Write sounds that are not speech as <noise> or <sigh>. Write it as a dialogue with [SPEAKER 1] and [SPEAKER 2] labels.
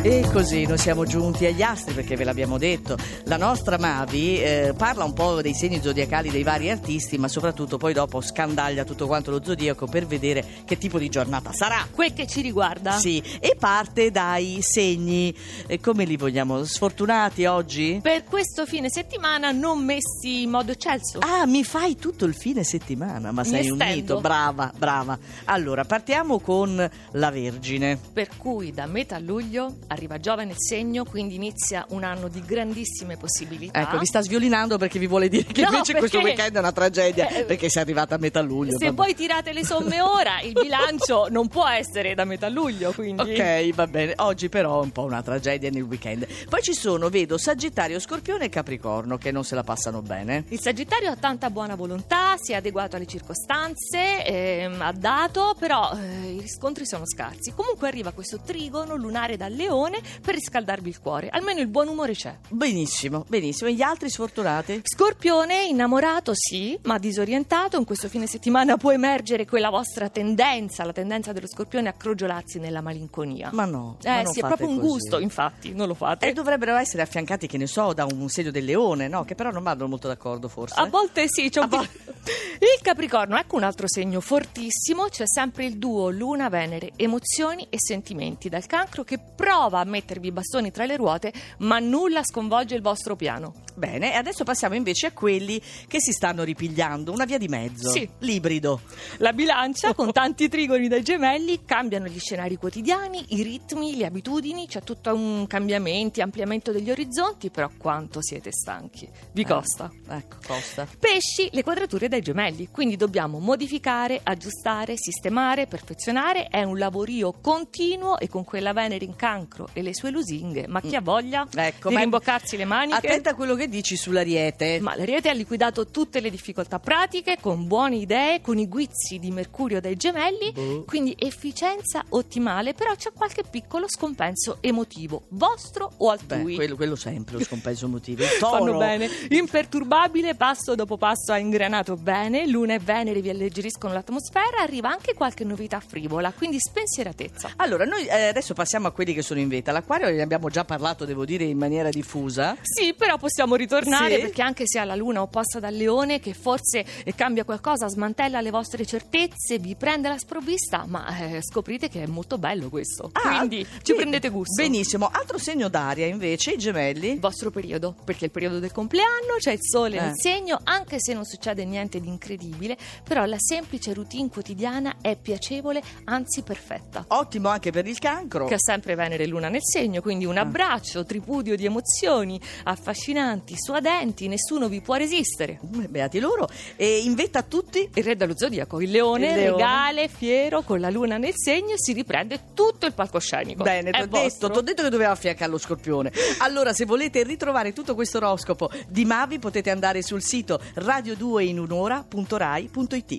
[SPEAKER 1] E così noi siamo giunti agli astri perché ve l'abbiamo detto. La nostra Mavi eh, parla un po' dei segni zodiacali dei vari artisti, ma soprattutto poi dopo scandaglia tutto quanto lo zodiaco per vedere che tipo di giornata sarà.
[SPEAKER 2] Quel che ci riguarda.
[SPEAKER 1] Sì, e parte dai segni, eh, come li vogliamo? Sfortunati oggi?
[SPEAKER 2] Per questo fine settimana non messi in modo eccelso.
[SPEAKER 1] Ah, mi fai tutto il fine settimana, ma
[SPEAKER 2] Mi
[SPEAKER 1] sei un mito, brava, brava. Allora, partiamo con la Vergine.
[SPEAKER 2] Per cui da metà luglio arriva Giove nel segno, quindi inizia un anno di grandissime possibilità.
[SPEAKER 1] Ecco, vi sta sviolinando perché vi vuole dire che
[SPEAKER 2] No,
[SPEAKER 1] invece questo
[SPEAKER 2] perché-
[SPEAKER 1] weekend è una tragedia
[SPEAKER 2] Eh,
[SPEAKER 1] perché sei arrivata a metà luglio.
[SPEAKER 2] Se
[SPEAKER 1] vabbè.
[SPEAKER 2] poi tirate le somme ora, il bilancio <laughs> non può essere da metà luglio, quindi...
[SPEAKER 1] Ok, va bene. Oggi però è un po' una tragedia nel weekend. Poi ci sono, vedo, Sagittario, Scorpione e Capricorno che non se la passano bene.
[SPEAKER 2] Il Sagittario ha tanta buona volontà, si è adeguato alle circostanze, ehm, ha dato, però eh, i riscontri sono scarsi. Comunque arriva questo trigono lunare dal leone per riscaldarvi il cuore, almeno il buon umore c'è.
[SPEAKER 1] Benissimo, benissimo. E gli altri sfortunati?
[SPEAKER 2] Scorpione, innamorato sì, ma disorientato, in questo fine settimana può emergere quella vostra tendenza, la tendenza dello Scorpione a crogiolarsi nella malinconia.
[SPEAKER 1] Ma no. ma
[SPEAKER 2] eh
[SPEAKER 1] non
[SPEAKER 2] sì, è proprio un
[SPEAKER 1] così.
[SPEAKER 2] gusto, infatti, non lo fate.
[SPEAKER 1] E dovrebbero essere affiancati, che ne so, da un segno del leone, no? Che però non vanno molto d'accordo, forse.
[SPEAKER 2] A volte sì, c'è un pic- Il Capricorno, ecco un altro segno fortissimo, c'è sempre il duo Luna-Venere, emozioni e sentimenti dal cancro che prova a mettervi i bastoni tra le ruote, ma nulla sconvolge il vostro piano.
[SPEAKER 1] Bene, e adesso passiamo invece a quelli che si stanno ripigliando, una via di mezzo.
[SPEAKER 2] Sì.
[SPEAKER 1] L'ibrido.
[SPEAKER 2] La bilancia, con tanti trigoni dai gemelli, cambiano gli scenari quotidiani, i ritmi, le abitudini, c'è tutto un cambiamento, ampliamento degli orizzonti, però quanto siete stanchi. Vi costa.
[SPEAKER 1] Ecco, costa.
[SPEAKER 2] Pesci, le quadrature dai gemelli, quindi dobbiamo modificare, aggiustare, sistemare, perfezionare. È un lavorio continuo e con quella Venere in cancro e le sue lusinghe, ma chi ha voglia
[SPEAKER 1] Ecco,
[SPEAKER 2] di rimboccarsi le maniche?
[SPEAKER 1] Attenta a quello che dici sull'ariete.
[SPEAKER 2] Ma l'Ariete ha liquidato tutte le difficoltà pratiche con buone idee, con i guizzi di Mercurio dai gemelli,
[SPEAKER 1] Boh.
[SPEAKER 2] quindi efficienza ottimale, però c'è qualche piccolo scompenso emotivo, vostro o
[SPEAKER 1] Beh,
[SPEAKER 2] altrui.
[SPEAKER 1] quello, quello sempre, lo scompenso motivo. Il <laughs> toro.
[SPEAKER 2] Fanno bene. Imperturbabile, passo dopo passo ha ingranato bene. Luna e Venere vi alleggeriscono l'atmosfera. Arriva anche qualche novità frivola, quindi spensieratezza.
[SPEAKER 1] Allora, noi eh, adesso passiamo a quelli che sono in vetta. L'acquario ne abbiamo già parlato, devo dire, in maniera diffusa.
[SPEAKER 2] Sì, però possiamo ritornare
[SPEAKER 1] Sì?
[SPEAKER 2] perché anche se ha la luna opposta dal leone, che forse eh, cambia qualcosa, smantella le vostre certezze, vi prende la sprovvista, ma eh, scoprite che è molto bello questo. Quindi ci
[SPEAKER 1] be-
[SPEAKER 2] prendete gusto.
[SPEAKER 1] Benissimo. Altro segno d'aria invece, i gemelli.
[SPEAKER 2] Il vostro periodo, perché è il periodo del compleanno, c'è il sole
[SPEAKER 1] Eh.
[SPEAKER 2] nel segno, anche se non succede niente di incredibile, però la semplice routine quotidiana è piacevole, anzi perfetta.
[SPEAKER 1] Ottimo anche per il cancro.
[SPEAKER 2] Che ha sempre Venere e Luna nel segno, quindi
[SPEAKER 1] Ah.
[SPEAKER 2] un abbraccio, tripudio di emozioni affascinanti, suadenti, nessuno vi può resistere.
[SPEAKER 1] Mm, Beati loro. E in vetta a tutti.
[SPEAKER 2] Il re dello zodiaco, il leone,
[SPEAKER 1] Il leone.
[SPEAKER 2] regale, fiero, con la luna nel segno, si riprende tutto il palcoscenico.
[SPEAKER 1] Bene, ti ho detto, detto che doveva affiancare lo scorpione. Allora, se volete ritrovare tutto questo oroscopo di Mavi, potete andare sul sito radio2inunora.rai.it.